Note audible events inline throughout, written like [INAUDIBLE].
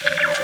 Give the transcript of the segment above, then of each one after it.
Welcome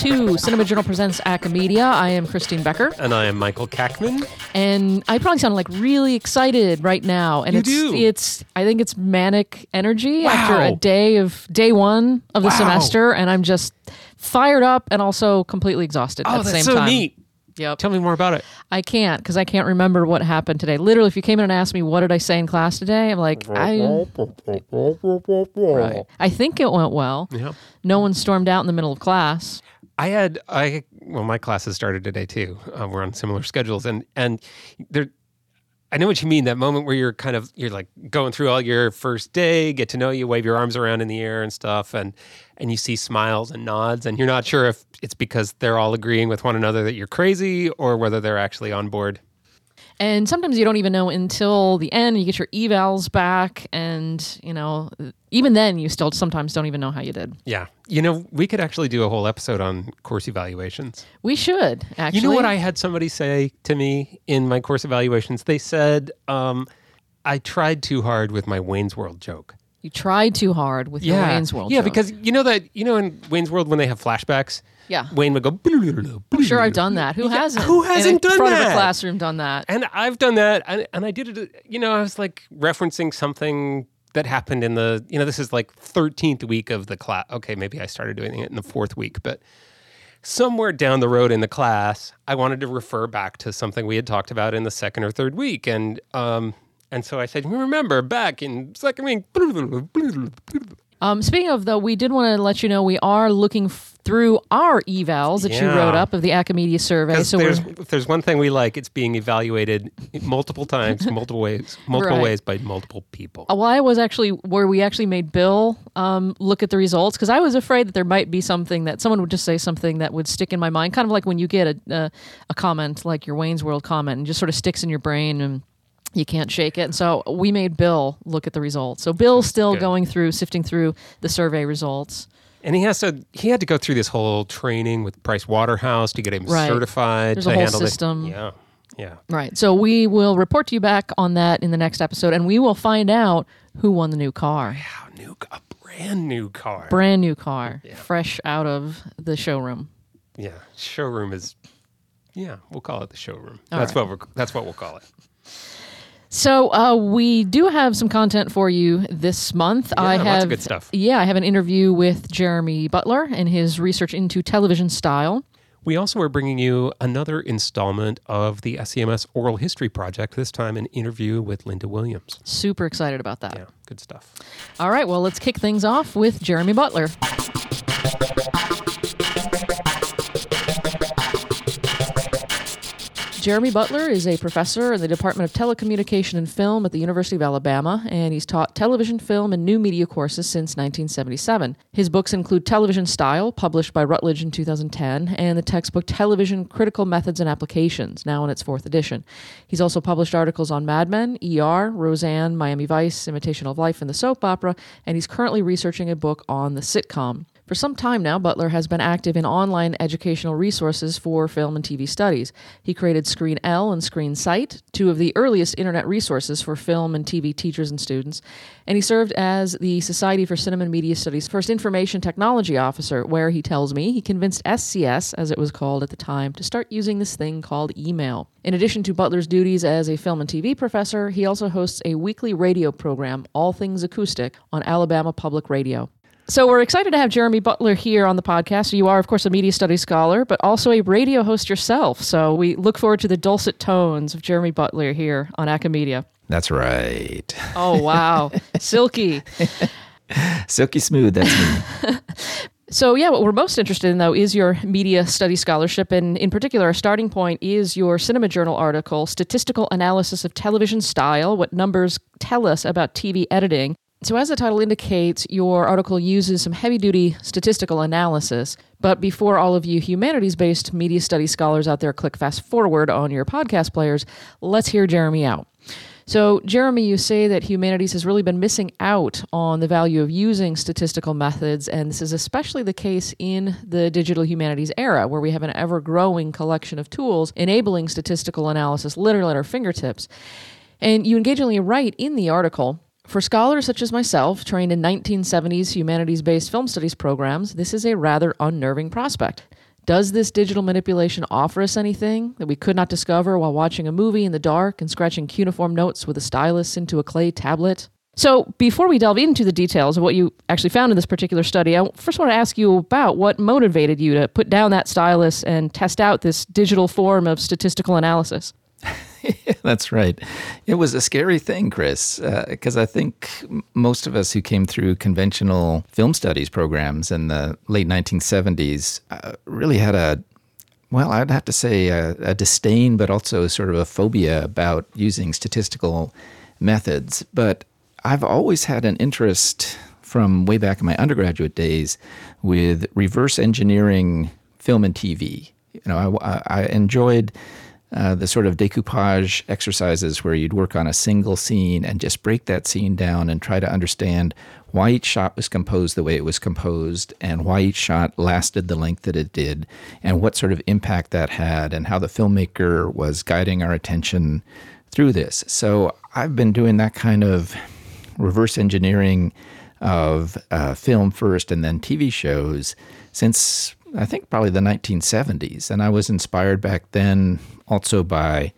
to Cinema Journal Presents Acamedia. I am Christine Becker, And I am Michael Kackman. and I probably sound like really excited right now. And You it's do. it's I think it's manic energy after a day of day one of the Wow. semester, and I'm just fired up and also completely exhausted oh, at Oh, the that's same so time. neat. Yep. Tell me more about it. I can't because I can't remember what happened today. Literally, if you came in and asked me what did I say in class today, I'm like, I, [LAUGHS] right. I think it went well. Yeah. No one stormed out in the middle of class. I had I well, my classes started today too. Uh, we're on similar schedules, and and there. I know what you mean. That moment where you're kind of you're like going through all your first day, get to know you, wave your arms around in the air and stuff, and and you see smiles and nods, and you're not sure if it's because they're all agreeing with one another that you're crazy or whether they're actually on board. And sometimes you don't even know until the end. You get your evals back, and you know, even then, you still sometimes don't even know how you did. Yeah, you know, we could actually do a whole episode on course evaluations. We should actually. You know what I had somebody say to me in my course evaluations? They said, um, I tried too hard with my Wayne's World joke. You tried too hard with your Wayne's World. Yeah, joke. because you know that, you know, in Wayne's World, when they have flashbacks, yeah, Wayne would go, I'm sure I've done that. Who hasn't? who hasn't in done front of a classroom done that? And I've done that. And, and I did it, you know, I was like referencing something that happened in the, you know, this is like 13th week of the class. Okay, maybe I started doing it in the fourth week, but somewhere down the road in the class, I wanted to refer back to something we had talked about in the second or third week. And, um, and so I said, remember back in second week. Um, speaking of though, we did want to let you know we are looking f- through our evals that you wrote up of the Acamedia survey. So there's, if there's one thing we like, it's being evaluated multiple times, multiple ways, [LAUGHS] multiple Right. ways by multiple people. Uh, Well, I was actually where we actually made Bill um, look at the results because I was afraid that there might be something that someone would just say something that would stick in my mind, kind of like when you get a a, a comment like your Wayne's World comment and just sort of sticks in your brain and you can't shake it. And so we made Bill look at the results. So Bill's still good. going through sifting through the survey results. And he has to he had to go through this whole training with Price Waterhouse to get him Right. certified There's to a whole handle the- system. yeah. Yeah. Right. So we will report to you back on that in the next episode, and we will find out who won the new car. Wow, new a brand new car. Brand new car, fresh out of the showroom. yeah. Showroom is yeah, we'll call it the showroom. All that's right. what we're, that's what we'll call it. So uh, we do have some content for you this month. I have lots of good stuff. Yeah, I have an interview with Jeremy Butler and his research into television style. We also are bringing you another installment of the SCMS Oral History Project, this time an interview with Linda Williams. Super excited about that. Yeah, good stuff. All right, well, let's kick things off with Jeremy Butler. Jeremy Butler is a professor in the Department of Telecommunication and Film at the University of Alabama, and he's taught television, film, and new media courses since 1977. His books include Television Style, published by Routledge in 2010, and the textbook Television Critical Methods and Applications, now in its fourth edition. He's also published articles on Mad Men, ER, Roseanne, Miami Vice, Imitation of Life, and the soap opera, and he's currently researching a book on the sitcom. For some time now, Butler has been active in online educational resources for film and TV studies. He created Screen L and ScreenSite, two of the earliest internet resources for film and TV teachers and students. And he served as the Society for Cinema and Media Studies' first information technology officer, where he tells me he convinced SCS, as it was called at the time, to start using this thing called email. In addition to Butler's duties as a film and TV professor, he also hosts a weekly radio program, All Things Acoustic, on Alabama Public Radio. So we're excited to have Jeremy Butler here on the podcast. You are, of course, a media studies scholar, but also a radio host yourself. So we look forward to the dulcet tones of Jeremy Butler here on Acamedia. That's right. [LAUGHS] Oh wow, silky. Silky smooth, that's me. [LAUGHS] So yeah, what we're most interested in though is your media study scholarship, and in particular, our starting point is your Cinema Journal article, "Statistical Analysis of Television Style: What Numbers Tell Us About TV Editing." So, as the title indicates, your article uses some heavy duty statistical analysis. But before all of you humanities based media studies scholars out there click fast forward on your podcast players, let's hear Jeremy out. So, Jeremy, you say that humanities has really been missing out on the value of using statistical methods, and this is especially the case in the digital humanities era, where we have an ever growing collection of tools enabling statistical analysis literally at our fingertips. And you engagingly write in the article for scholars such as myself, trained in 1970s humanities based film studies programs, this is a rather unnerving prospect. Does this digital manipulation offer us anything that we could not discover while watching a movie in the dark and scratching cuneiform notes with a stylus into a clay tablet? So, before we delve into the details of what you actually found in this particular study, I first want to ask you about what motivated you to put down that stylus and test out this digital form of statistical analysis. [LAUGHS] That's right. It was a scary thing, Chris, because uh, I think most of us who came through conventional film studies programs in the late 1970s uh, really had a well, I'd have to say a, a, disdain, but also sort of a phobia about using statistical methods. But I've always had an interest from way back in my undergraduate days with reverse engineering film and TV. You know, I, I enjoyed uh, the sort of decoupage exercises where you'd work on a single scene and just break that scene down and try to understand why each shot was composed the way it was composed and why each shot lasted the length that it did and what sort of impact that had and how the filmmaker was guiding our attention through this. So I've been doing that kind of reverse engineering of uh, film first and then TV shows since I think probably the 1970s. And I was inspired back then also by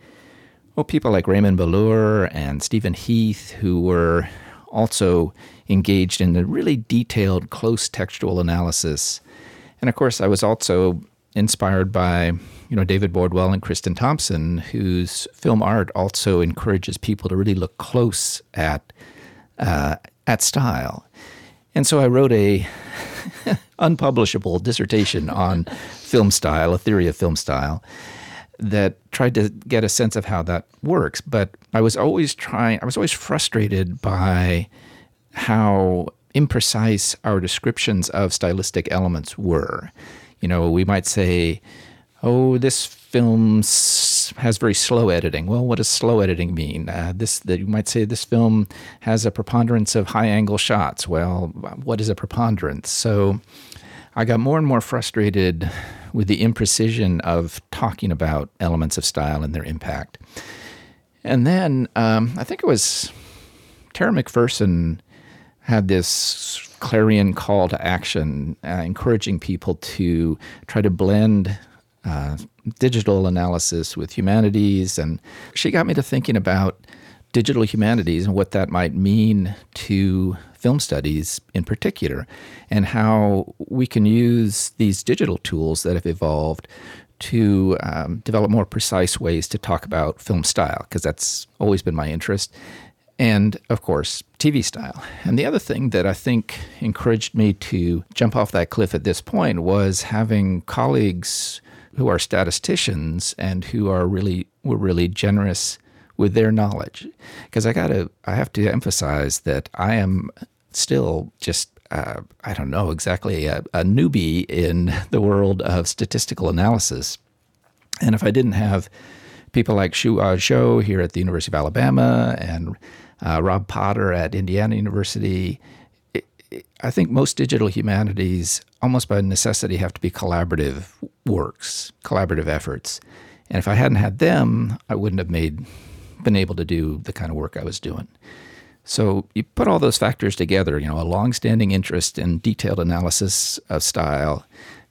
well, people like Raymond Bellour and Stephen Heath, who were also engaged in the really detailed, close textual analysis. And of course, I was also inspired by you know David Bordwell and Kristin Thompson, whose film art also encourages people to really look close at uh, at style. And so I wrote a [LAUGHS] unpublishable dissertation on film style, a theory of film style, that tried to get a sense of how that works. But I was always trying, I was always frustrated by how imprecise our descriptions of stylistic elements were. You know, we might say, oh, this film has very slow editing. Well, what does slow editing mean? Uh, this that you might say this film has a preponderance of high angle shots. Well, what is a preponderance? So I got more and more frustrated with the imprecision of talking about elements of style and their impact. And then um, I think it was Tara McPherson had this clarion call to action, uh, encouraging people to try to blend uh, digital analysis with humanities. And she got me to thinking about digital humanities and what that might mean to film studies in particular, and how we can use these digital tools that have evolved to um, develop more precise ways to talk about film style, because that's always been my interest. And of course, TV style. And the other thing that I think encouraged me to jump off that cliff at this point was having colleagues who are statisticians and who are really were really generous with their knowledge. Because i got to i have to emphasize that i am still just uh, i don't know exactly a, a, newbie in the world of statistical analysis. And if i didn't have people like Shuhua Zhou here at the university of alabama and uh, rob potter at indiana university I think most digital humanities, almost by necessity, have to be collaborative works, collaborative efforts. And if I hadn't had them, I wouldn't have made been able to do the kind of work I was doing. So you put all those factors together, you know, a long-standing interest in detailed analysis of style,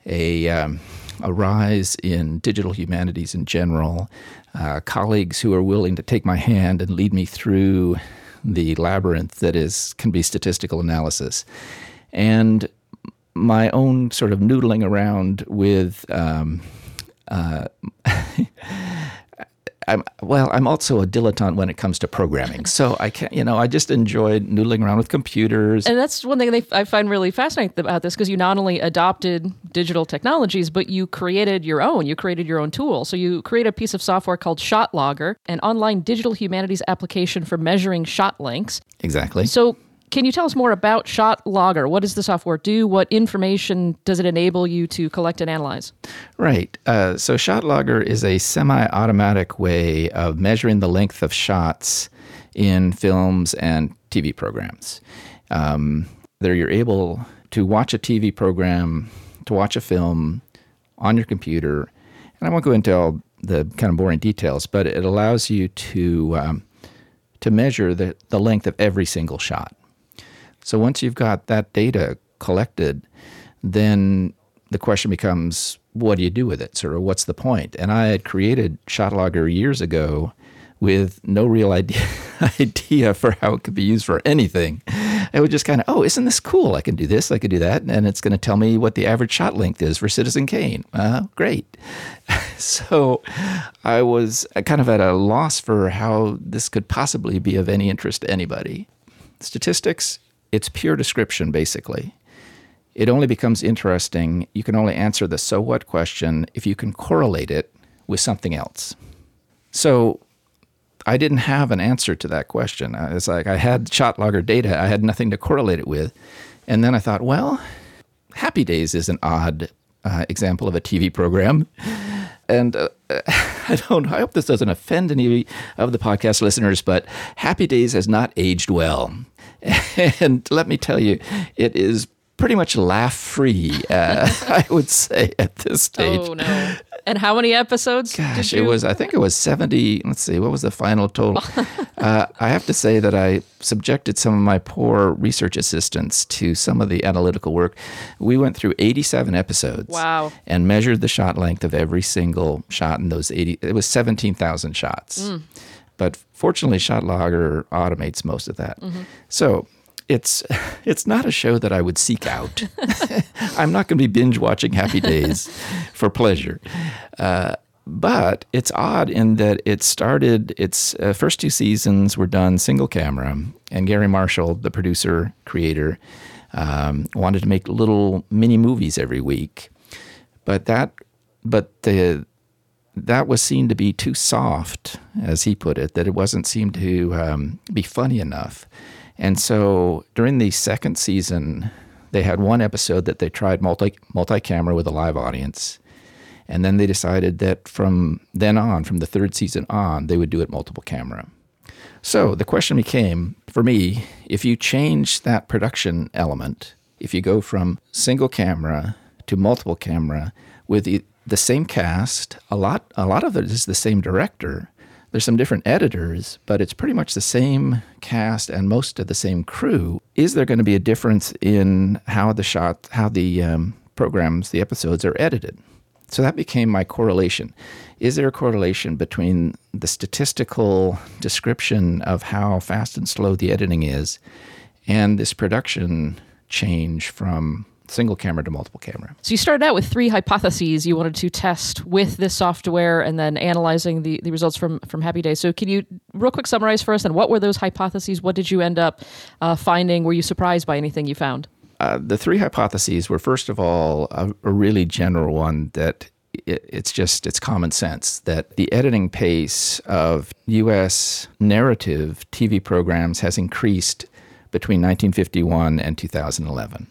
a um, a rise in digital humanities in general, uh, colleagues who are willing to take my hand and lead me through the labyrinth that is can be statistical analysis, and my own sort of noodling around with. Um, uh, [LAUGHS] I'm, well, I'm also a dilettante when it comes to programming. So I can't, you know, I just enjoyed noodling around with computers. And that's one thing they, I find really fascinating about this because you not only adopted digital technologies, but you created your own. You created your own tool. So you create a piece of software called ShotLogger, an online digital humanities application for measuring shot lengths. Exactly. So can you tell us more about ShotLogger? What does the software do? What information does it enable you to collect and analyze? Right. Uh, so ShotLogger is a semi-automatic way of measuring the length of shots in films and TV programs. Um, there you're able to watch a TV program, to watch a film on your computer, and I won't go into all the kind of boring details, but it allows you to um, to measure the, the length of every single shot. So once you've got that data collected, then the question becomes, what do you do with it? Sort of, what's the point? And I had created ShotLogger years ago with no real [LAUGHS] idea idea for how it could be used for anything. It was just kind of, oh, isn't this cool? I can do this, I can do that, and it's going to tell me what the average shot length is for Citizen Kane. Uh, great. [LAUGHS] so I was kind of at a loss for how this could possibly be of any interest to anybody. Statistics, it's pure description, basically. It only becomes interesting, you can only answer the so what question if you can correlate it with something else. So I didn't have an answer to that question. It's like I had ShotLogger data, I had nothing to correlate it with. And then I thought, well, Happy Days is an odd uh, example of a TV program. [LAUGHS] And uh, [LAUGHS] I don't. I hope this doesn't offend any of the podcast listeners, but Happy Days has not aged well. [LAUGHS] And let me tell you, it is pretty much laugh free. Uh, [LAUGHS] I would say at this stage. Oh no! And how many episodes? Gosh, it was. I think it was seventy. Let's see. What was the final total? [LAUGHS] uh, I have to say that I subjected some of my poor research assistants to some of the analytical work. We went through eighty-seven episodes. Wow! And measured the shot length of every single shot in those eighty. It was seventeen thousand shots. Mm. But fortunately, ShotLogger automates most of that. Mm-hmm. So it's [LAUGHS] it's not a show that I would seek out. [LAUGHS] I'm not going to be binge watching Happy [LAUGHS] Days for pleasure. Uh, but it's odd in that it started, its uh, first two seasons were done single camera, and Garry Marshall, the producer, creator, um, wanted to make little mini movies every week. But that, but the, that was seen to be too soft, as he put it, that it wasn't seemed to um, be funny enough. And so during the second season, they had one episode that they tried multi multi camera with a live audience. And then they decided that from then on, from the third season on, they would do it multiple camera. So the question became for me if you change that production element, if you go from single camera to multiple camera with the, same cast, a lot, a lot of it is the same director, there's some different editors, but it's pretty much the same cast and most of the same crew. Is there going to be a difference in how the shot, how the um, programs, the episodes are edited? So that became my correlation. Is there a correlation between the statistical description of how fast and slow the editing is and this production change from single camera to multiple camera. So you started out with three hypotheses you wanted to test with this software and then analyzing the, the results from, from Happy Days. So can you real quick summarize for us and what were those hypotheses? What did you end up uh, finding? Were you surprised by anything you found? Uh, the three hypotheses were first of all a, a really general one that it, it's just it's common sense that the editing pace of U.S. narrative TV programs has increased between 1951 and 2011.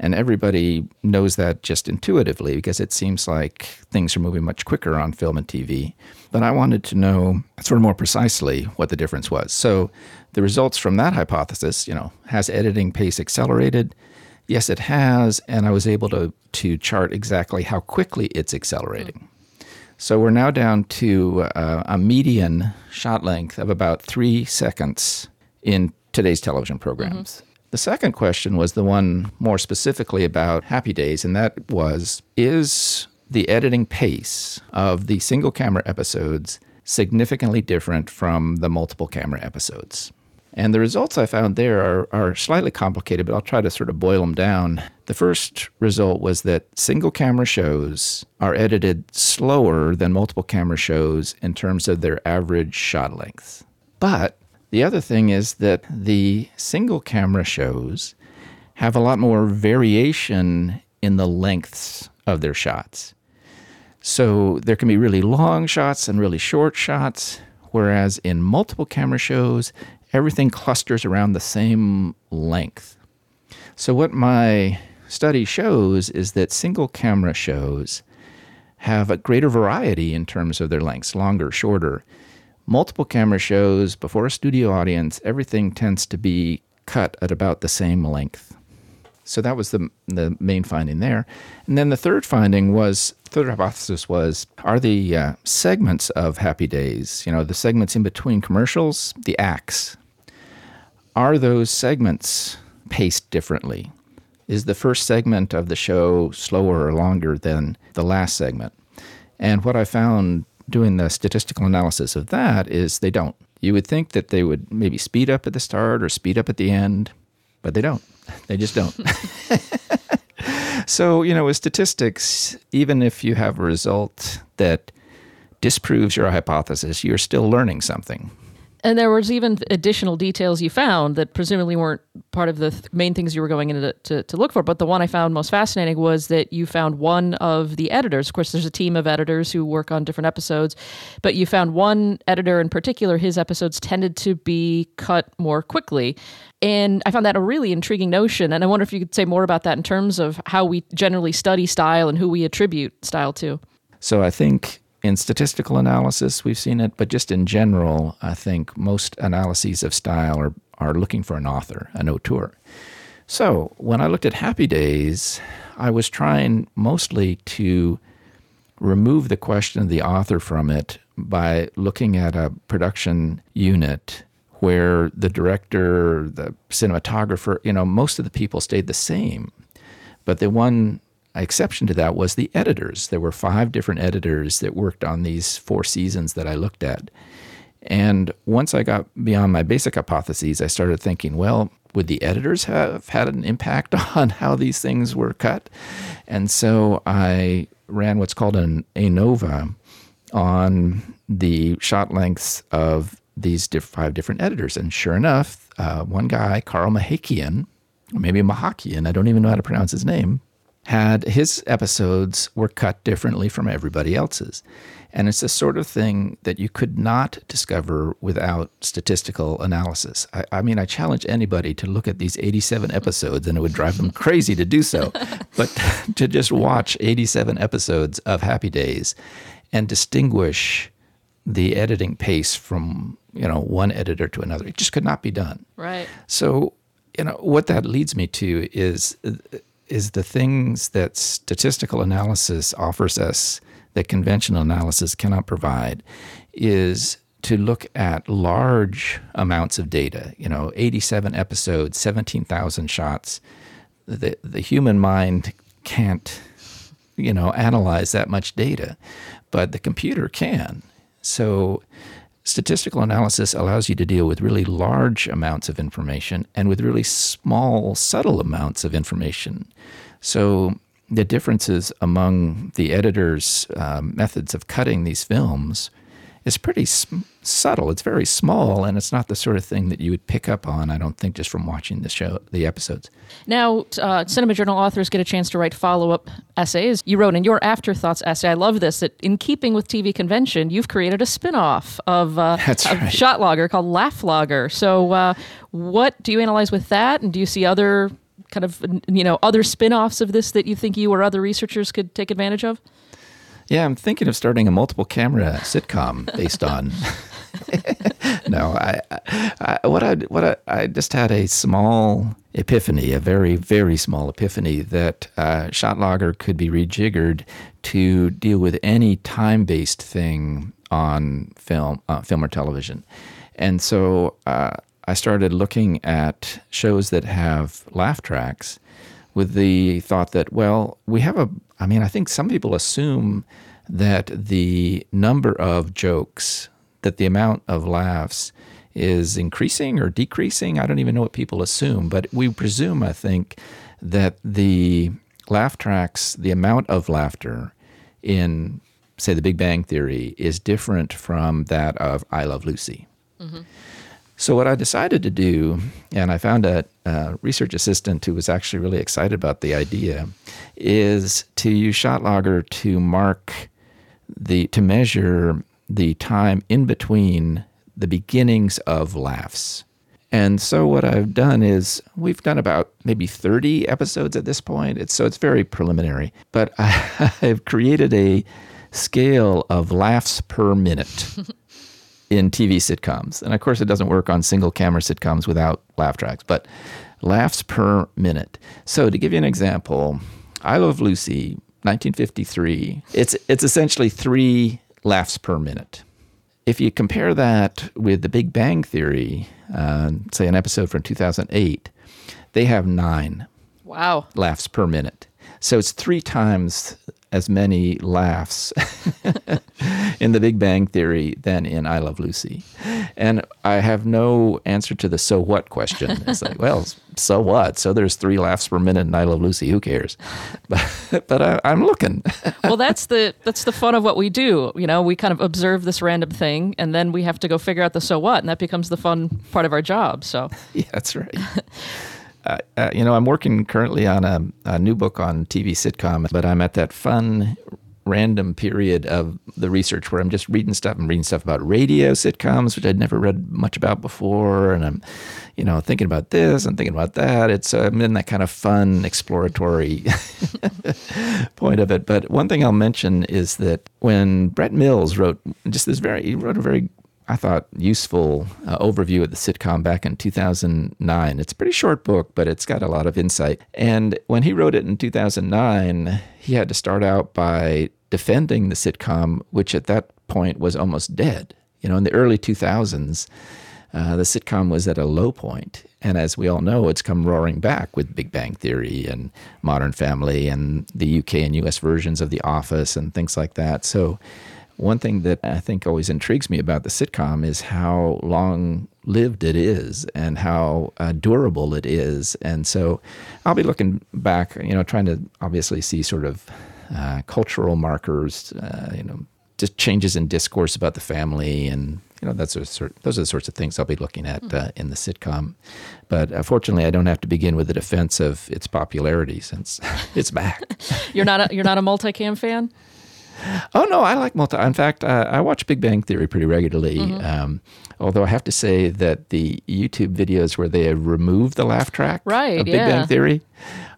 And everybody knows that just intuitively because it seems like things are moving much quicker on film and TV. But I wanted to know sort of more precisely what the difference was. So the results from that hypothesis, you know, has editing pace accelerated? Yes, it has. And I was able to, to chart exactly how quickly it's accelerating. So we're now down to uh, a median shot length of about three seconds in today's television programs. Mm-hmm. The second question was the one more specifically about Happy Days, and that was Is the editing pace of the single camera episodes significantly different from the multiple camera episodes? And the results I found there are, are slightly complicated, but I'll try to sort of boil them down. The first result was that single camera shows are edited slower than multiple camera shows in terms of their average shot length. But the other thing is that the single camera shows have a lot more variation in the lengths of their shots. So there can be really long shots and really short shots, whereas in multiple camera shows, everything clusters around the same length. So, what my study shows is that single camera shows have a greater variety in terms of their lengths, longer, shorter, multiple camera shows before a studio audience, everything tends to be cut at about the same length. So that was the the main finding there. And then the third finding was third hypothesis was are the uh, segments of Happy Days, you know, the segments in between commercials, the acts, are those segments paced differently? Is the first segment of the show slower or longer than the last segment? And what I found doing the statistical analysis of that is they don't. You would think that they would maybe speed up at the start or speed up at the end, but they don't. [LAUGHS] They just don't. [LAUGHS] so, you know, with statistics, even if you have a result that disproves your hypothesis, you're still learning something. And there was even additional details you found that presumably weren't part of the th- main things you were going in to, to, to, look for. But the one I found most fascinating was that you found one of the editors. Of course, there's a team of editors who work on different episodes, but you found one editor in particular, his episodes tended to be cut more quickly. And I found that a really intriguing notion. And I wonder if you could say more about that in terms of how we generally study style and who we attribute style to. So I think in statistical analysis, we've seen it, but just in general, I think most analyses of style are, are looking for an author, an auteur. So when I looked at Happy Days, I was trying mostly to remove the question of the author from it by looking at a production unit where the director, the cinematographer, you know, most of the people stayed the same. But the one exception to that was the editors. There were five different editors that worked on these four seasons that I looked at. And once I got beyond my basic hypotheses, I started thinking, well, would the editors have had an impact [LAUGHS] on how these things were cut? And so I ran what's called an ANOVA on the shot lengths of these diff- five different editors. And sure enough, uh, one guy, Carl Mahakian, maybe Mahakian, I don't even know how to pronounce his name, had his episodes were cut differently from everybody else's. And it's the sort of thing that you could not discover without statistical analysis. I, I, mean, I challenge anybody to look at these 87 episodes, and it would drive them crazy to do so. [LAUGHS] But to just watch 87 episodes of Happy Days and distinguish the editing pace from you know one editor to another, it just could not be done. Right. So you know what that leads me to is uh, is the things that statistical analysis offers us that conventional analysis cannot provide is to look at large amounts of data, you know, 87 episodes, 17,000 shots. The, the human mind can't, you know, analyze that much data, but the computer can. So statistical analysis allows you to deal with really large amounts of information and with really small, subtle amounts of information. So the differences among the editor's um, methods of cutting these films is pretty sm- subtle. It's very small, and it's not the sort of thing that you would pick up on. I don't think just from watching the show, the episodes. Now, uh, Cinema Journal authors get a chance to write follow-up essays. You wrote in your afterthoughts essay. I love this. That in keeping with TV convention, you've created a spin-off of, uh, That's of right. Shot Logger called Laugh Logger. So, uh, what do you analyze with that, and do you see other kind of you know other spin-offs of this that you think you or other researchers could take advantage of? Yeah, I'm thinking of starting a multiple camera sitcom based on. [LAUGHS] no, I, I, what I what I, I just had a small epiphany, a very very small epiphany that uh, Shot Logger could be rejiggered to deal with any time based thing on film, uh, film or television, and so uh, I started looking at shows that have laugh tracks with the thought that, well, we have a, I mean, I think some people assume that the number of jokes, that the amount of laughs is increasing or decreasing. I don't even know what people assume, but we presume, I think, that the laugh tracks, the amount of laughter in, say, The Big Bang Theory is different from that of I Love Lucy. Mm-hmm. So, what I decided to do, and I found a, a, research assistant who was actually really excited about the idea, is to use ShotLogger to mark the, to measure the time in between the beginnings of laughs. And so what I've done is we've done about maybe 30 episodes at this point. It's so it's very preliminary, but [LAUGHS] I, have created a scale of laughs per minute. [LAUGHS] in TV sitcoms. And of course, it doesn't work on single camera sitcoms without laugh tracks, but laughs per minute. So to give you an example, I Love Lucy, 1953, it's, it's essentially three laughs per minute. If you compare that with The Big Bang Theory, uh, say an episode from 2008, they have nine Wow. laughs per minute. So it's three times as many laughs in The Big Bang Theory than in I Love Lucy. And I have no answer to the so what question. It's like, well, so what? So there's three laughs per minute in I Love Lucy. Who cares? [LAUGHS] But, but I, I'm looking. [LAUGHS] well, that's the that's the fun of what we do. You know, we kind of observe this random thing, and then we have to go figure out the so what, and that becomes the fun part of our job. So, [LAUGHS] yeah, that's right. Uh, uh, you know, I'm working currently on a, a, new book on TV sitcom, but I'm at that fun, random period of the research where I'm just reading stuff. I'm reading stuff about radio sitcoms, which I'd never read much about before, and I'm, you know, thinking about this and thinking about that. It's uh, I'm in that kind of fun, exploratory [LAUGHS] point of it. But one thing I'll mention is that when Brett Mills wrote just this very, he wrote a very I thought, useful uh, overview of the sitcom back in 2009. It's a pretty short book, but it's got a lot of insight. And when he wrote it in 2009, he had to start out by defending the sitcom, which at that point was almost dead. You know, in the early 2000s, uh, the sitcom was at a low point. And as we all know, it's come roaring back with Big Bang Theory and Modern Family and the UK and US versions of The Office and things like that. So, one thing that I think always intrigues me about the sitcom is how long lived it is and how uh, durable it is. And so I'll be looking back, you know, trying to obviously see sort of uh, cultural markers, uh, you know, just changes in discourse about the family and you know that's a sort, those are the sorts of things I'll be looking at uh, in the sitcom. But uh, fortunately, I don't have to begin with the defense of its popularity since [LAUGHS] it's back. [LAUGHS] you're not a, you're not a multicam fan. Oh no, I like multi. In fact, uh, I watch Big Bang Theory pretty regularly. Mm-hmm. Um, although I have to say that the YouTube videos where they have removed the laugh track right, of Big yeah. Bang Theory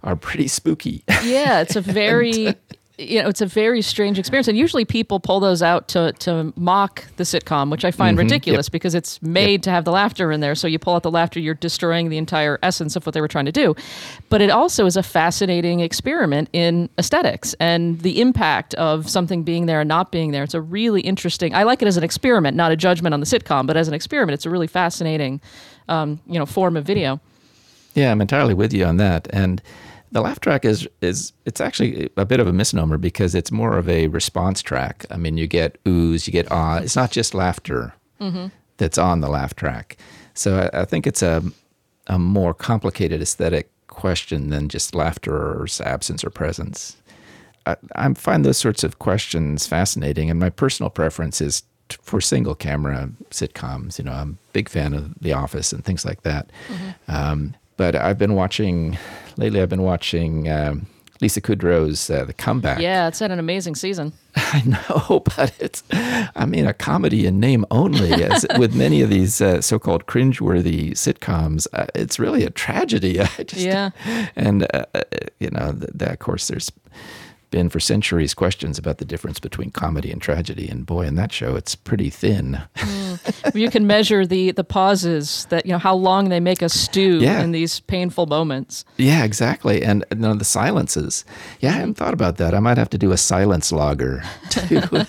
are pretty spooky. Yeah, it's a [LAUGHS] very and, you know, it's a very strange experience. And usually people pull those out to, to mock the sitcom, which I find mm-hmm. ridiculous yep. because it's made yep. to have the laughter in there. So you pull out the laughter, you're destroying the entire essence of what they were trying to do. But it also is a fascinating experiment in aesthetics and the impact of something being there and not being there. It's a really interesting, I like it as an experiment, not a judgment on the sitcom, but as an experiment, it's a really fascinating, um, you know, form of video. Yeah, I'm entirely with you on that. And, the laugh track is is it's actually a bit of a misnomer because it's more of a response track. I mean, you get oohs, you get ah. It's not just laughter mm-hmm. that's on the laugh track. So I, I, think it's a a more complicated aesthetic question than just laughter or absence or presence. I, I find those sorts of questions fascinating, and my personal preference is for single camera sitcoms. You know, I'm a big fan of The Office and things like that. Mm-hmm. Um, but I've been watching lately. I've been watching um, Lisa Kudrow's uh, The Comeback. Yeah, it's had an amazing season. [LAUGHS] I know, [LAUGHS] but it's, I mean, a comedy in name only. As [LAUGHS] with many of these uh, so-called cringeworthy sitcoms, uh, it's really a tragedy. Just, yeah. And uh, uh, you know, the, of course, there's been for centuries questions about the difference between comedy and tragedy. And boy, in that show, it's pretty thin. Mm. you can measure the the pauses that you know how long they make us stew yeah. in these painful moments. Yeah, exactly. And you know, the silences. Yeah, I hadn't thought about that. I might have to do a silence logger [LAUGHS] too. [LAUGHS] well,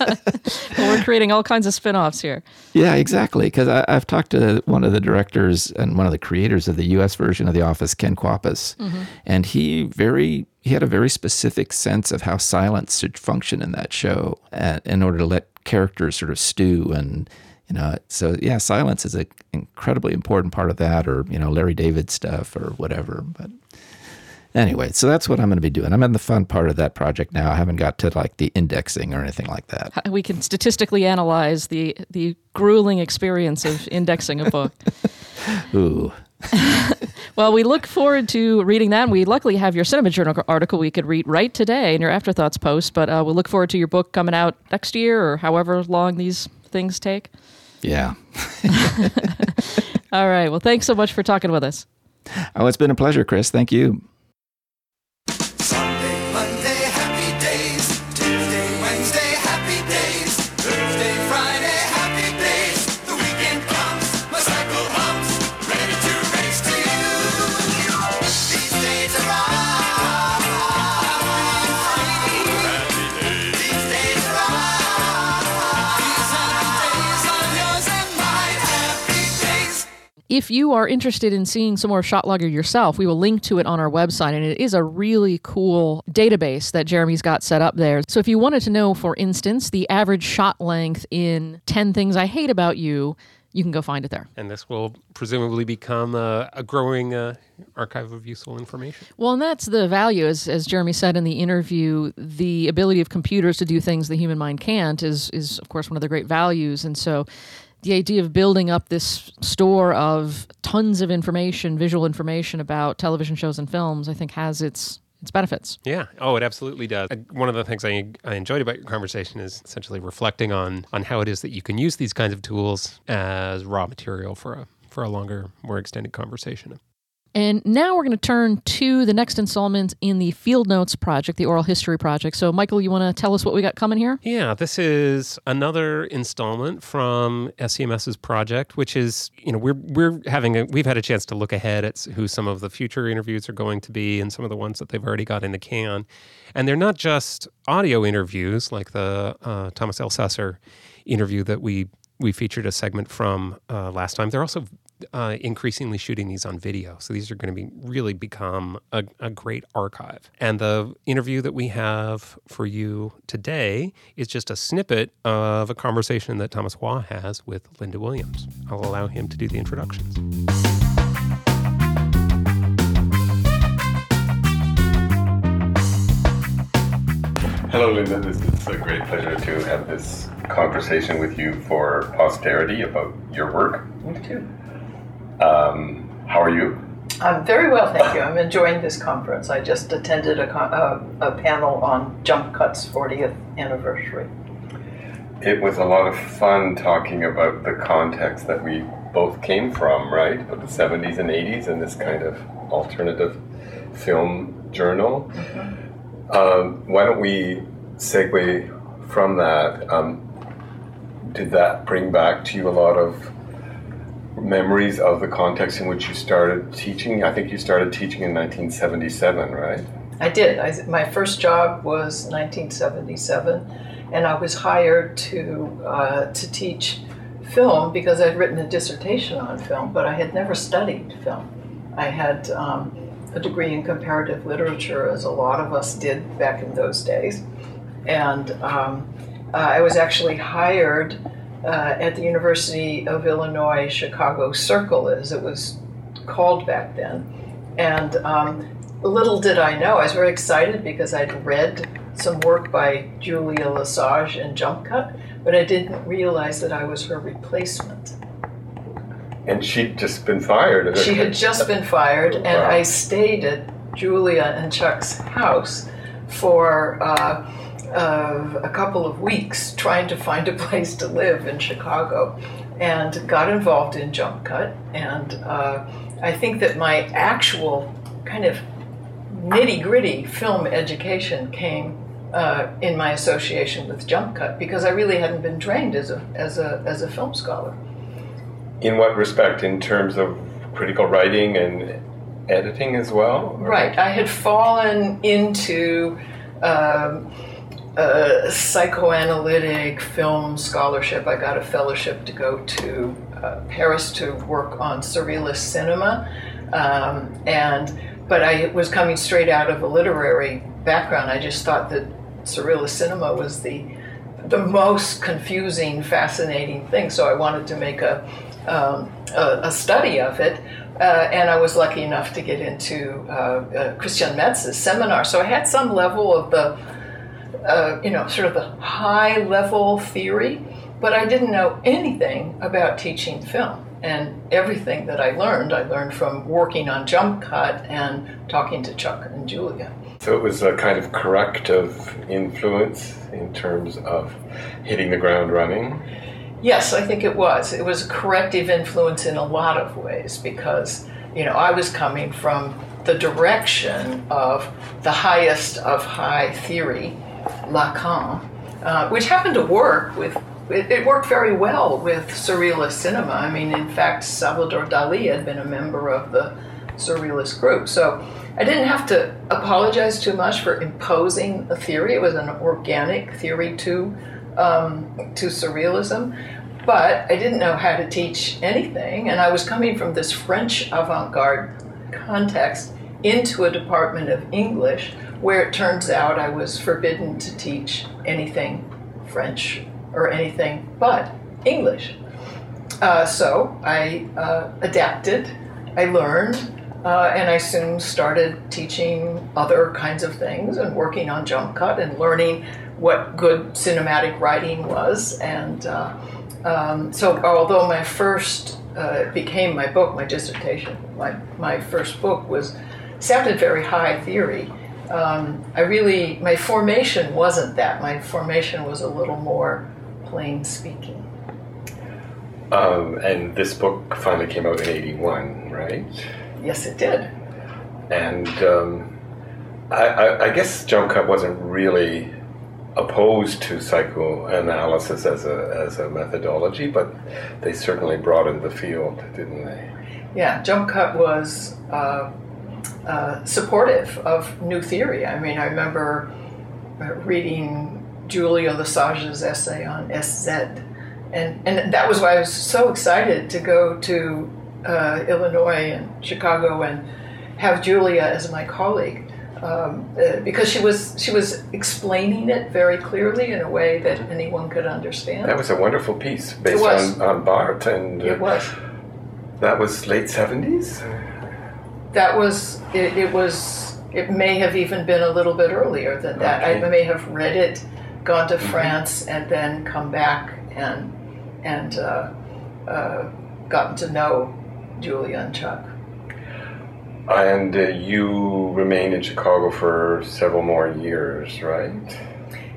we're creating all kinds of spin-offs here. Yeah, exactly. Because I've talked to one of the directors and one of the creators of the U.S. version of The Office, Ken Kwapis, mm-hmm. and he very he had a very specific sense of how silence should function in that show uh, in order to let characters sort of stew and you know so yeah silence is an incredibly important part of that or you know larry david stuff or whatever but anyway so that's what i'm going to be doing. I'm in the fun part of that project now. I haven't got to like the indexing or anything like that. We can statistically analyze the the grueling experience of indexing a book. [LAUGHS] Ooh [LAUGHS] well, we look forward to reading that. And We luckily have your Cinema Journal article we could read right today in your Afterthoughts post, but uh, we'll look forward to your book coming out next year or however long these things take. Yeah. [LAUGHS] All right. Well, thanks so much for talking with us. Oh, it's been a pleasure, Chris. Thank you. If you are interested in seeing some more shot logger yourself, we will link to it on our website. And it is a really cool database that Jeremy's got set up there. So if you wanted to know, for instance, the average shot length in 10 Things I Hate About You, you can go find it there. And this will presumably become a, a growing uh, archive of useful information. Well, and that's the value, as, as Jeremy said in the interview, the ability of computers to do things the human mind can't is, is of course, one of the great values. And so the idea of building up this store of tons of information, visual information about television shows and films, I think has its its benefits. Yeah. Oh, it absolutely does. Uh, One of the things I, I enjoyed about your conversation is essentially reflecting on on how it is that you can use these kinds of tools as raw material for a for a longer, more extended conversation. And now we're going to turn to the next installment in the Field Notes project, the oral history project. So, Michael, you want to tell us what we got coming here? Yeah, this is another installment from SCMS's project, which is you know we're we're having a, we've had a chance to look ahead at who some of the future interviews are going to be and some of the ones that they've already got in the can, and they're not just audio interviews like the uh, Thomas Elsaesser interview that we we featured a segment from uh, last time. They're also uh, increasingly shooting these on video. So these are going to be really become a, a great archive. And the interview that we have for you today is just a snippet of a conversation that Thomas Waugh has with Linda Williams. I'll allow him to do the introductions. Hello, Linda. This is a great pleasure to have this conversation with you for posterity about your work. Me too. Um, how are you? I'm very well, thank you. I'm enjoying this conference. I just attended a, con- a, a panel on Jump Cut's 40th anniversary. It was a lot of fun talking about the context that we both came from, right? Of the 70s and 80s and this kind of alternative film journal. Um, why don't we segue from that? Um, did that bring back to you a lot of memories of the context in which you started teaching? I think you started teaching in 1977, right? I did. I, my first job was 1977, and I was hired to uh, to teach film because I'd written a dissertation on film, but I had never studied film. I had um, a degree in comparative literature, as a lot of us did back in those days, and um, uh, I was actually hired uh, at the University of Illinois Chicago Circle, is. it was called back then. And um, little did I know, I was very excited because I'd read some work by Julia Lesage and Jump Cut, but I didn't realize that I was her replacement. And she'd just been fired. She had just been fired, and Wow. I stayed at Julia and Chuck's house for uh, uh, a couple of weeks trying to find a place to live in Chicago and got involved in Jump Cut. And uh, I think that my actual kind of nitty gritty film education came. Uh, in my association with Jump Cut, because I really hadn't been trained as a as a as a film scholar. In what respect? In terms of critical writing and editing as well? Right. I had fallen into um, uh, psychoanalytic film scholarship. I got a fellowship to go to uh, Paris to work on surrealist cinema, um, and but I was coming straight out of a literary background. I just thought that surrealist cinema was the the most confusing, fascinating thing. So I wanted to make a um, a, a study of it. Uh, and I was lucky enough to get into uh, uh, Christian Metz's seminar. So I had some level of the, uh, you know, sort of the high level theory, but I didn't know anything about teaching film. And everything that I learned, I learned from working on Jump Cut and talking to Chuck and Julia. So it was a kind of corrective influence in terms of hitting the ground running. Yes, I think it was. It was a corrective influence in a lot of ways because, you know, I was coming from the direction of the highest of high theory, Lacan, uh, which happened to work with. It, it worked very well with surrealist cinema. I mean, in fact, Salvador Dali had been a member of the surrealist group, so I didn't have to apologize too much for imposing a theory. It was an organic theory to um, to surrealism. but I didn't know how to teach anything, and I was coming from this French avant garde context into a department of English where it turns out I was forbidden to teach anything French or anything but English. Uh, so I uh, adapted, I learned, uh, and I soon started teaching other kinds of things and working on jump cut and learning what good cinematic writing was. And uh, um, so, although my first uh, became my book, my dissertation, my, my first book was sounded very high theory. Um, I really, my formation wasn't that. My formation was a little more plain speaking. Um, and this book finally came out in 81, right? Yes, it did. And um, I, I, I, guess Jump Cut wasn't really opposed to psychoanalysis as a, as a methodology, but they certainly broadened the field, didn't they? Yeah, Jump Cut was uh, uh, supportive of new theory. I mean, I remember uh, reading Julia Lesage's essay on SZ, and, and that was why I was so excited to go to uh, Illinois and Chicago and have Julia as my colleague. Um, uh, because she was she was explaining it very clearly in a way that anyone could understand. That was a wonderful piece based on, on Barthes and uh, it was. That was late seventies. That was it, it, Was it may have even been a little bit earlier than that. Okay. I may have read it, gone to mm-hmm. France, and then come back and and uh, uh, gotten to know Julia and Chuck. And uh, you remained in Chicago for several more years, right?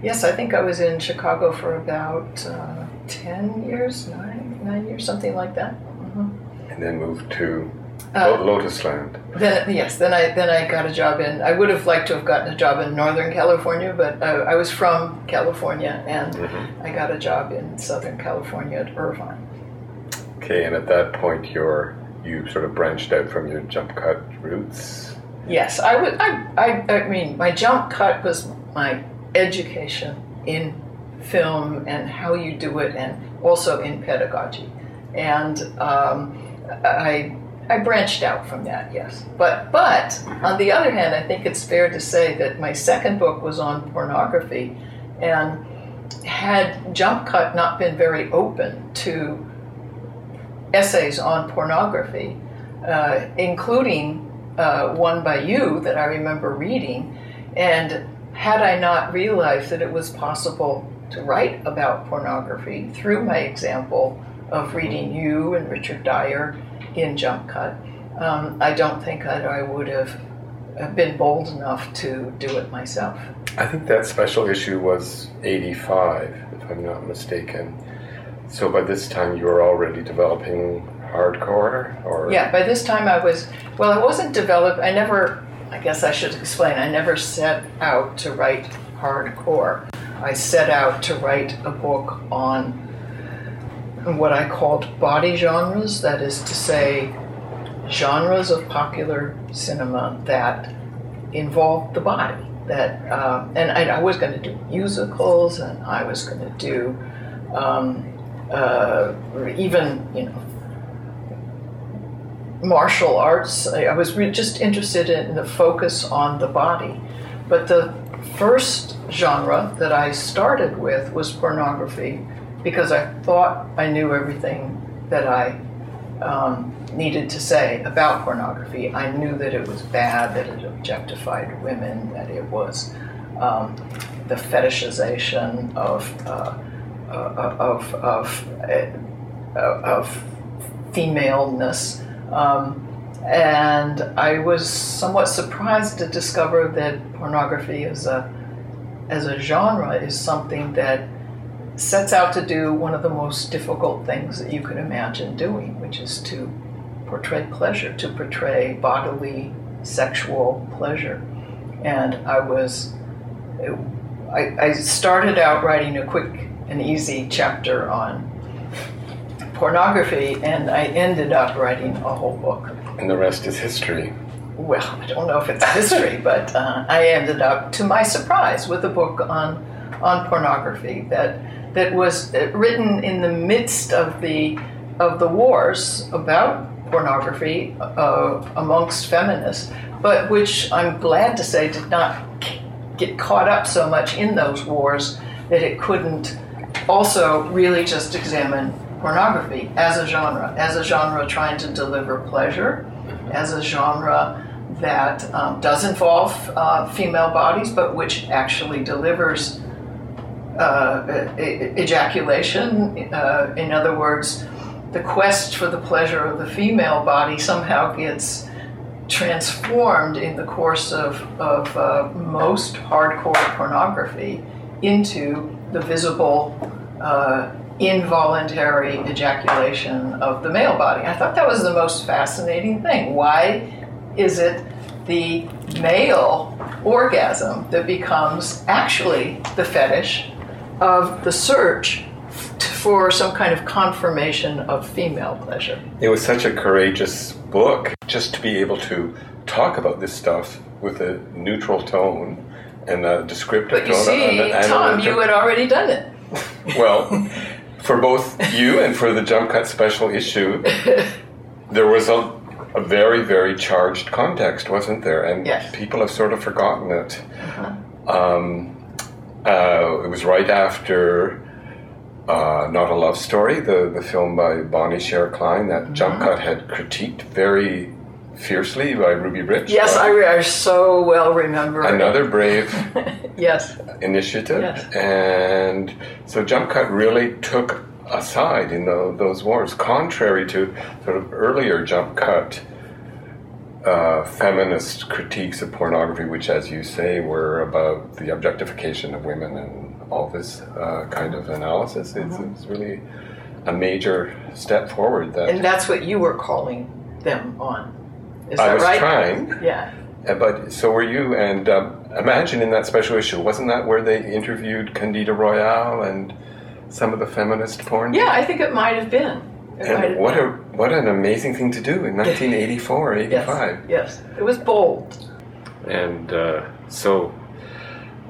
Yes, I think I was in Chicago for about uh, 10 years, nine, nine years, something like that. Mm-hmm. And then moved to uh, Lotus Land. Then yes, then I then I got a job in. I would have liked to have gotten a job in Northern California, but I, I was from California, and mm-hmm. I got a job in Southern California at Irvine. Okay, and at that point, you're you sort of branched out from your jump cut roots. Yes, I would. I, I, I mean, my jump cut was my education in film and how you do it, and also in pedagogy. And um, I I branched out from that, yes. But but on the other hand, I think it's fair to say that my second book was on pornography, and had Jump Cut not been very open to essays on pornography, uh, including uh, one by you that I remember reading, and had I not realized that it was possible to write about pornography through my example of reading you and Richard Dyer in Jump Cut, um, I don't think that I would have been bold enough to do it myself. I think that special issue was 85, if I'm not mistaken. So by this time you were already developing hardcore or Yeah, by this time I was well I wasn't developed I never I guess I should explain I never set out to write hardcore. I set out to write a book on what I called body genres, that is to say, genres of popular cinema that involved the body. That uh, and I, I, was going to do musicals, and I was going to do um, uh, even you know martial arts. I, I was re- just interested in the focus on the body. But the first genre that I started with was pornography because I thought I knew everything that I um, needed to say about pornography. I knew that it was bad, that it objectified women, that it was um, the fetishization of uh, uh, of of uh, of femaleness. Um, and I was somewhat surprised to discover that pornography as a as a genre is something that sets out to do one of the most difficult things that you can imagine doing, which is to portray pleasure, to portray bodily sexual pleasure. And I was, I, I started out writing a quick and easy chapter on pornography, and I ended up writing a whole book. And the rest is history. Well, I don't know if it's history, [LAUGHS] but uh, I ended up, to my surprise, with a book on on pornography that that was uh, written in the midst of the of the wars about pornography uh, amongst feminists, but which I'm glad to say did not get caught up so much in those wars that it couldn't also really just examine pornography as a genre, as a genre trying to deliver pleasure, as a genre that um, does involve uh, female bodies, but which actually delivers uh, ejaculation. Uh, in other words, the quest for the pleasure of the female body somehow gets transformed in the course of, of uh, most hardcore pornography into the visible uh, involuntary ejaculation of the male body. I thought that was the most fascinating thing. Why is it the male orgasm that becomes actually the fetish of the search for some kind of confirmation of female pleasure? It was such a courageous book just to be able to talk about this stuff with a neutral tone and a descriptive but you tone. See, Tom, you had already done it. [LAUGHS] well, for both you and for the Jump Cut special issue, there was a, a very, very charged context, wasn't there? And yes. people have sort of forgotten it. Uh-huh. Um, uh, it was right after uh, Not a Love Story, the, the film by Bonnie Sherr Klein that mm-hmm. Jump Cut had critiqued very fiercely by Ruby Rich. Yes, I, I, so well remember. Another brave [LAUGHS] yes initiative. Yes. And so Jump Cut really took a side in the, those wars, contrary to sort of earlier Jump Cut uh, feminist critiques of pornography, which, as you say, were about the objectification of women and all this uh, kind of analysis. It's, mm-hmm. it's really a major step forward. That and that's what you were calling them on. Is I that was right? trying. Yeah. But so were you, and um, imagine in that special issue, wasn't that where they interviewed Candida Royalle and some of the feminist porn? Yeah, I think it might have been. And what a what an amazing thing to do in 1984, 85. Yes, yes. it was bold. And uh, so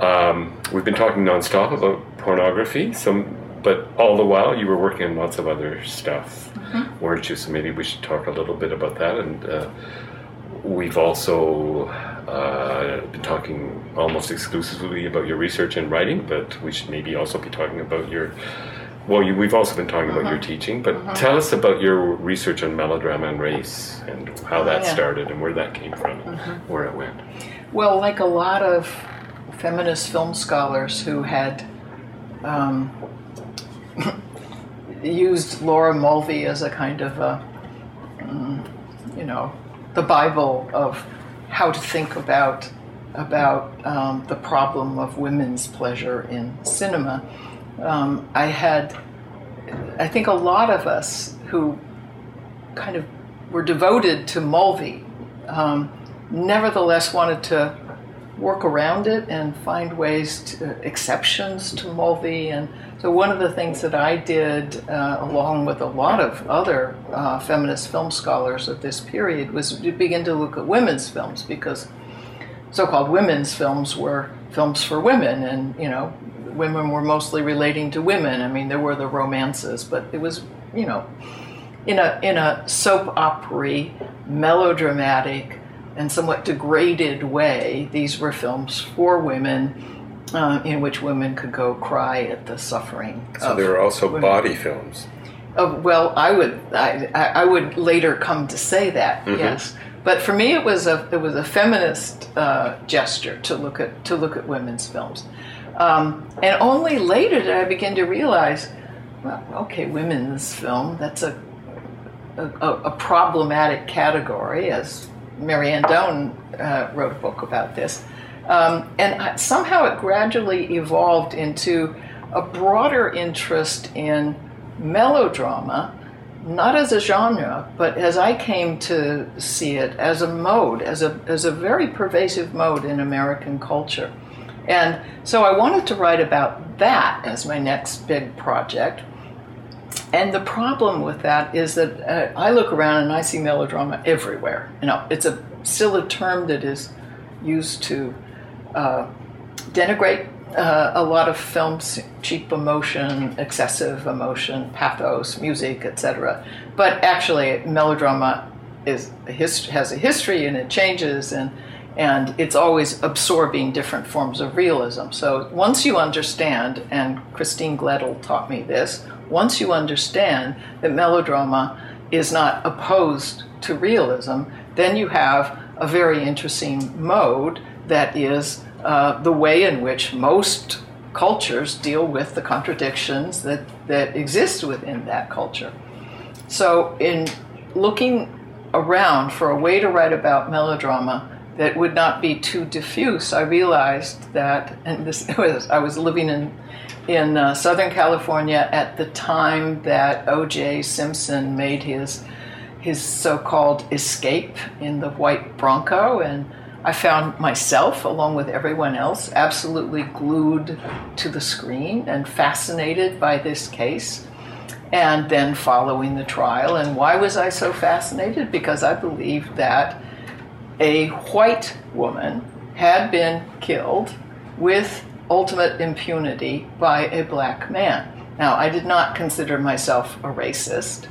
um, we've been talking nonstop about pornography. Some, but all the while you were working on lots of other stuff, mm-hmm. weren't you? So maybe we should talk a little bit about that and. Uh, we've also uh, been talking almost exclusively about your research and writing, but we should maybe also be talking about your. Well, you, we've also been talking about your uh-huh. teaching, but uh-huh. tell us about your research on melodrama and race and how that yeah. started and where that came from, uh-huh. where it went. Well, like a lot of feminist film scholars who had um, [LAUGHS] used Laura Mulvey as a kind of a, um, you know, the Bible of how to think about about um, the problem of women's pleasure in cinema. Um, I had, I think, a lot of us who kind of were devoted to Mulvey, um, nevertheless wanted to work around it and find ways to exceptions to Mulvey. And so one of the things that I did, uh, along with a lot of other uh, feminist film scholars of this period, was to begin to look at women's films because so-called women's films were films for women, and you know, women were mostly relating to women. I mean, there were the romances, but it was, you know, in a in a soap opera, melodramatic, and somewhat degraded way. These were films for women uh, in which women could go cry at the suffering. So there were also women. body films. Uh, well, I would I, I would later come to say that mm-hmm. yes, but for me it was a it was a feminist uh, gesture to look at to look at women's films, um, and only later did I begin to realize, well, okay, women's film that's a a, a problematic category, as Mary Ann Doane uh, wrote a book about this. Um, and somehow it gradually evolved into a broader interest in melodrama, not as a genre, but as I came to see it as a mode, as a, as a very pervasive mode in American culture. And so I wanted to write about that as my next big project. And the problem with that is that uh, I look around and I see melodrama everywhere. You know, it's a still a term that is used to uh, denigrate uh, a lot of films, cheap emotion, excessive emotion, pathos, music, etc. But actually, melodrama is a hist- has a history and it changes and and it's always absorbing different forms of realism. So once you understand, and Christine Gledhill taught me this, once you understand that melodrama is not opposed to realism, then you have a very interesting mode that is uh, the way in which most cultures deal with the contradictions that, that exist within that culture. So, in looking around for a way to write about melodrama that would not be too diffuse, I realized that, and this was, [LAUGHS] I was living in in uh, Southern California at the time that O.J. Simpson made his his so-called escape in the white Bronco, and I found myself, along with everyone else, absolutely glued to the screen and fascinated by this case. And then following the trial. And why was I so fascinated? Because I believed that a white woman had been killed with ultimate impunity by a black man. Now, I did not consider myself a racist,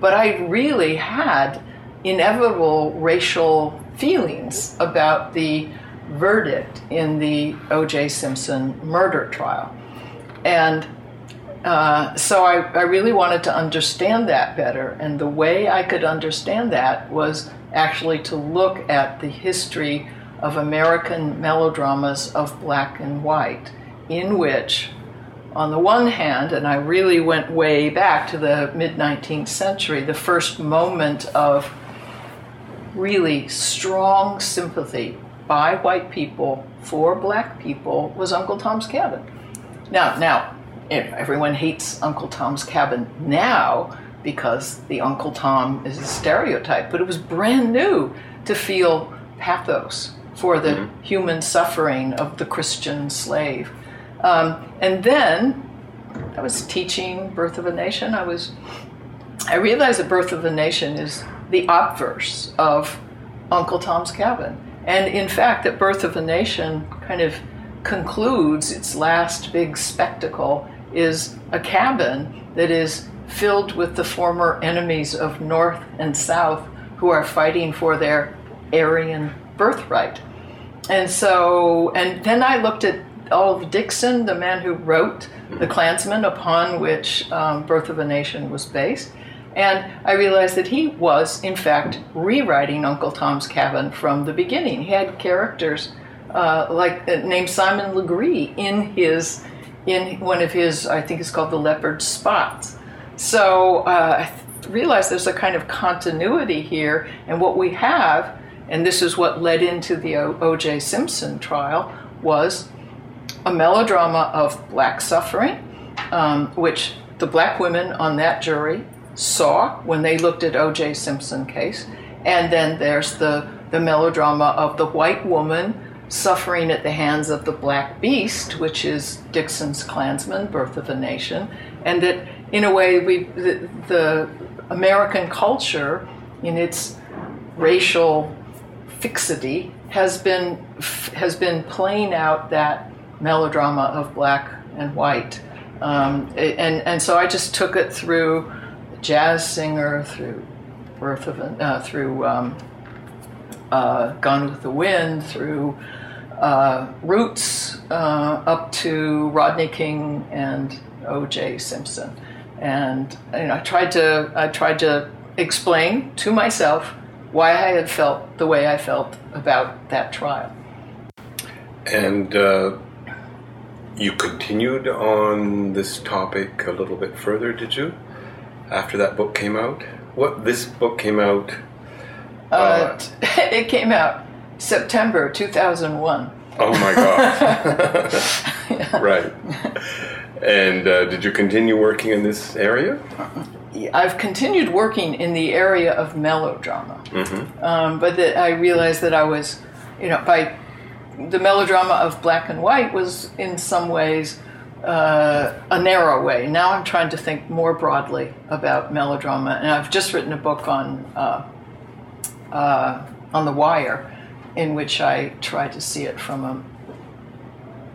but I really had inevitable racial feelings about the verdict in the O.J. Simpson murder trial. And uh, so I, I, really wanted to understand that better. And the way I could understand that was actually to look at the history of American melodramas of black and white, in which, on the one hand, and I really went way back to the mid 19th century, the first moment of really strong sympathy by white people for black people was Uncle Tom's Cabin. Now, now, everyone hates Uncle Tom's Cabin now because the Uncle Tom is a stereotype, but it was brand new to feel pathos for the mm-hmm. human suffering of the Christian slave. Um, and then I was teaching Birth of a Nation. I was I realized that Birth of a Nation is the obverse of Uncle Tom's Cabin. And in fact, that Birth of a Nation kind of concludes its last big spectacle is a cabin that is filled with the former enemies of North and South who are fighting for their Aryan birthright. And so, and then I looked at Olive Dixon, the man who wrote The Clansman, upon which um, Birth of a Nation was based. And I realized that he was, in fact, rewriting Uncle Tom's Cabin from the beginning. He had characters uh, like uh, named Simon Legree in his in one of his, I think it's called the Leopard Spots. So uh, I realized there's a kind of continuity here, and what we have and this is what led into the O.J. Simpson trial, was a melodrama of black suffering, um, which the black women on that jury saw when they looked at O.J. Simpson case, and then there's the the melodrama of the white woman suffering at the hands of the black beast, which is Dixon's Clansman, Birth of a Nation, and that in a way we the, the American culture in its racial fixity has been has been playing out that melodrama of black and white, um, and and so I just took it through jazz singer, through birth of uh, through um, uh, Gone with the Wind, through uh, Roots, uh, up to Rodney King and O.J. Simpson, and you know, I tried to I tried to explain to myself why I had felt the way I felt about that trial. And uh, you continued on this topic a little bit further, did you? After that book came out? What this book came out? Uh, uh, [LAUGHS] it came out September 2001. Oh my god. yeah. [LAUGHS] [LAUGHS] Right. And uh, did you continue working in this area? I've continued working in the area of melodrama, mm-hmm. um, but that I realized that I was, you know, by the melodrama of black and white was in some ways uh, a narrow way. Now I'm trying to think more broadly about melodrama, and I've just written a book on uh, uh, on the wire, in which I try to see it from a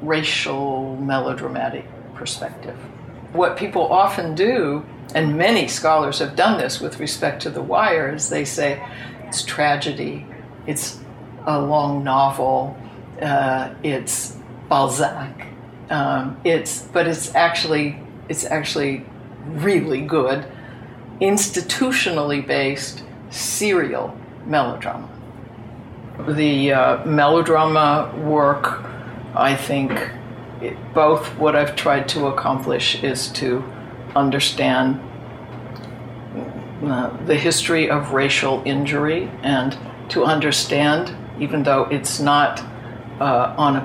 racial melodramatic perspective. What people often do, and many scholars have done this with respect to The Wire, is they say it's tragedy, it's a long novel, uh, it's Balzac, um, it's but it's actually it's actually really good, institutionally based serial melodrama. The uh, melodrama work, I think, it, both what I've tried to accomplish is to understand uh, the history of racial injury and to understand, even though it's not uh, on a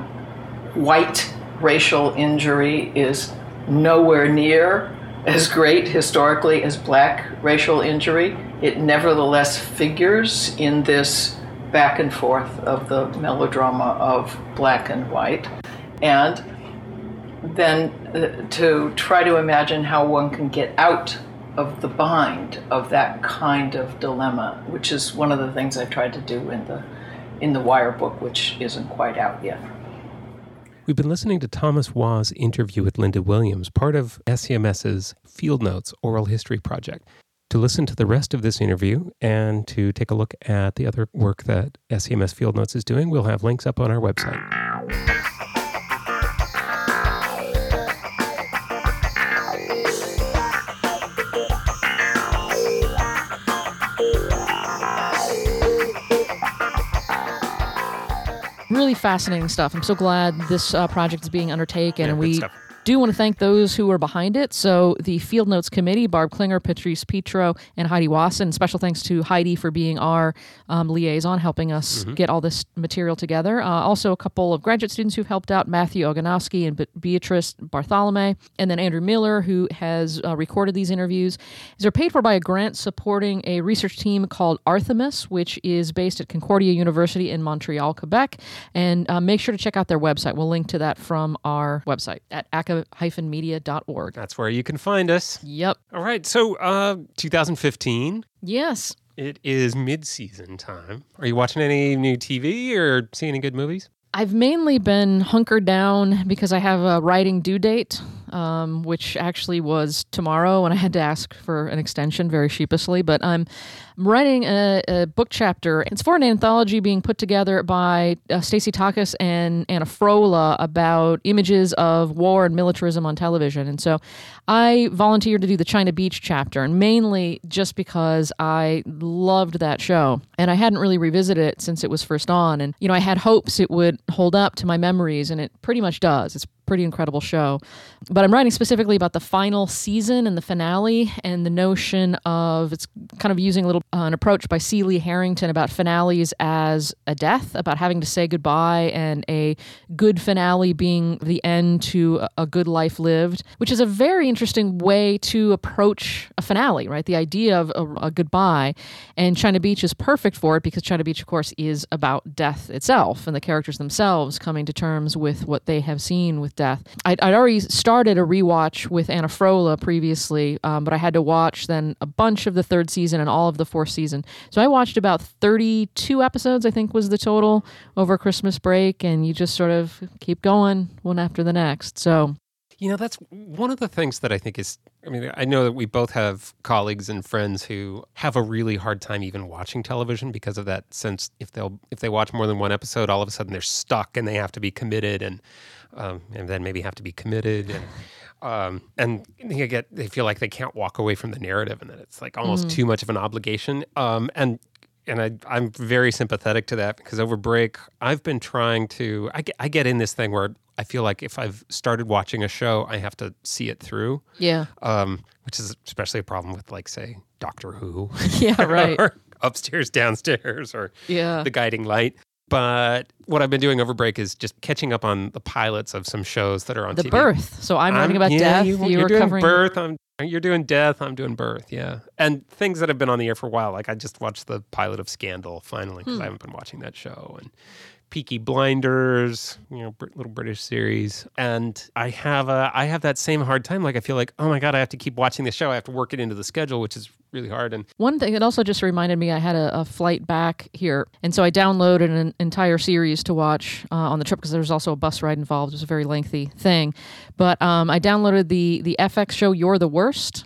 white racial injury, is nowhere near as great historically as black racial injury. It nevertheless figures in this back and forth of the melodrama of black and white. And then uh, to try to imagine how one can get out of the bind of that kind of dilemma, which is one of the things I tried to do in the in the Wire book, which isn't quite out yet. We've been listening to Thomas Waugh's interview with Linda Williams, part of SCMS's Field Notes Oral History Project. To listen to the rest of this interview and to take a look at the other work that SCMS Field Notes is doing, we'll have links up on our website. Really fascinating stuff. I'm so glad this uh, project is being undertaken, Yeah, and we stuff. Do want to thank those who are behind it. So, the Field Notes Committee, Barb Klinger, Patrice Petro, and Haidee Wasson. Special thanks to Haidee for being our um, liaison, helping us Mm-hmm. get all this material together. Uh, also, a couple of graduate students who've helped out Matthew Oganowski and Beatrice Bartholomew, and then Andrew Miller, who has uh, recorded these interviews. These are paid for by a grant supporting a research team called ARTHEMIS, which is based at Concordia University in Montreal, Quebec. And uh, make sure to check out their website. We'll link to that from our website at aca-media.org. That's where you can find us. Yep. All right, so uh, 2015. Yes. It is mid-season time. Are you watching any new TV or seeing any good movies? I've mainly been hunkered down because I have a writing due date, um, which actually was tomorrow, and I had to ask for an extension very sheepishly. But I'm, I'm writing a, a book chapter. It's for an anthology being put together by uh, Stacey Takacs and Anna Froula about images of war and militarism on television. And so I volunteered to do the China Beach chapter, and mainly just because I loved that show. And I hadn't really revisited it since it was first on. And, you know, I had hopes it would hold up to my memories, and it pretty much does. It's pretty incredible show. But I'm writing specifically about the final season and the finale and the notion of it's kind of using a little uh, an approach by C. Lee Harrington about finales as a death, about having to say goodbye, and a good finale being the end to a, a good life lived, which is a very interesting way to approach a finale, right? The idea of a, a goodbye. And China Beach is perfect for it because China Beach, of course, is about death itself and the characters themselves coming to terms with what they have seen with death. I'd, I'd already started a rewatch with Anna Froula previously, um, but I had to watch then a bunch of the third season and all of the fourth season. So I watched about 32 episodes, I think was the total over Christmas break, and you just sort of keep going one after the next. So You know, that's one of the things that I think is. I mean, I know that we both have colleagues and friends who have a really hard time even watching television because of that sense. If they'll if they watch more than one episode, all of a sudden they're stuck and they have to be committed, and um, and then maybe have to be committed, and um, and they get they feel like they can't walk away from the narrative, and that it's like almost too much of an obligation. Um, and and I, I'm very sympathetic to that because over break I've been trying to I get, I get in this thing where I feel like if I've started watching a show I have to see it through, yeah, um, which is especially a problem with like say Doctor Who, [LAUGHS] yeah, right, [LAUGHS] or upstairs downstairs or yeah. The Guiding Light. But what I've been doing over break is just catching up on the pilots of some shows that are on The TV. birth. So I'm, writing about yeah, death. You, You, are were doing covering birth. I'm you're doing death. I'm doing birth. Yeah, and things that have been on the air for a while. Like I just watched the pilot of Scandal finally Hmm. because I haven't been watching that show, and Peaky Blinders, you know, little British series, and I have a I have that same hard time. Like I feel like, oh my god, I have to keep watching the show. I have to work it into the schedule, which is really hard. And One thing it also just reminded me I had a, a flight back here, and so I downloaded an entire series to watch uh, on the trip because there was also a bus ride involved. It was a very lengthy thing, but um, I downloaded the the FX show "You're the Worst."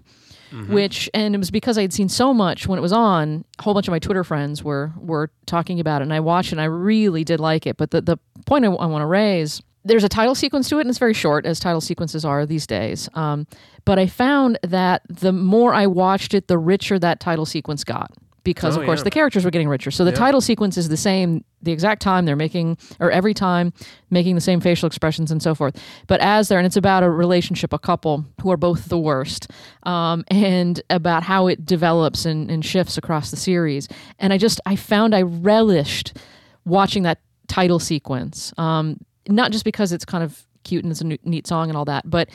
Which and it was because I had seen so much when it was on. A whole bunch of my Twitter friends were were talking about it, and I watched it. and I really did like it. But the the point I, want to raise there's a title sequence to it, and it's very short, as title sequences are these days. Um, but I found that the more I watched it, the richer that title sequence got. Because Oh, of course yeah. the characters were getting richer. So the title sequence is the same the exact time they're making, or every time making the same facial expressions and so forth. But as they're, and it's about a relationship, a couple who are both the worst, um, and about how it develops and, and shifts across the series. And I just I found I relished watching that title sequence. Um, not just because it's kind of cute and it's a neat song and all that, but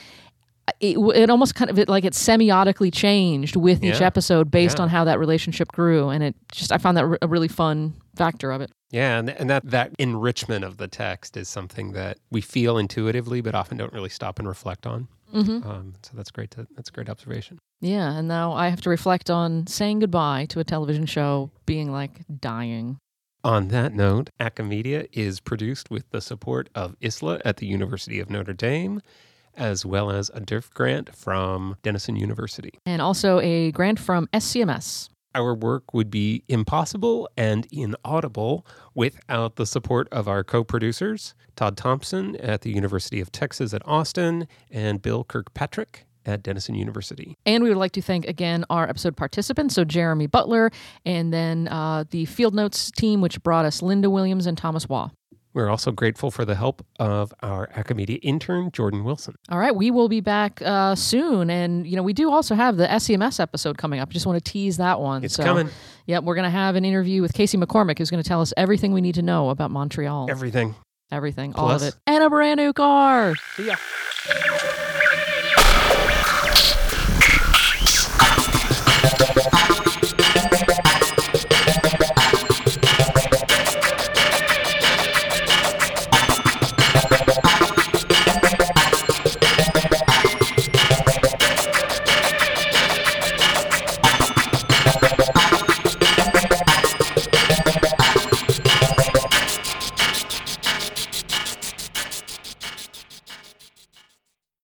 it, it almost kind of it, like it semiotically changed with each episode based Yeah. on how that relationship grew, and it just I found that a really fun factor of it. yeah, and, and that that enrichment of the text is something that we feel intuitively, but often don't really stop and reflect on. Mm-hmm. Um, so that's great. To, that's a great observation. Yeah, and now I have to reflect on saying goodbye to a television show being like dying. On that note, Acamedia is produced with the support of ISLA at the University of Notre Dame, as well as a DIRF grant from Denison University. And also a grant from SCMS. Our work would be impossible and inaudible without the support of our co producers, Todd Thompson at the University of Texas at Austin and Bill Kirkpatrick at Denison University. And we would like to thank again our episode participants, so Jeremy Butler, and then uh, the Field Notes team, which brought us Linda Williams and Thomas Waugh. We're also grateful for the help of our Acamedia intern, Jordan Wilson. All right, we will be back uh, soon. And, you know, we do also have the SEMS episode coming up. I Just want to tease that one. It's so, coming. Yep, we're going to have an interview with Casey McCormick, who's going to tell us everything we need to know about Montreal. Everything. Everything, Plus. all of it. And a brand new car. See ya. Thank you.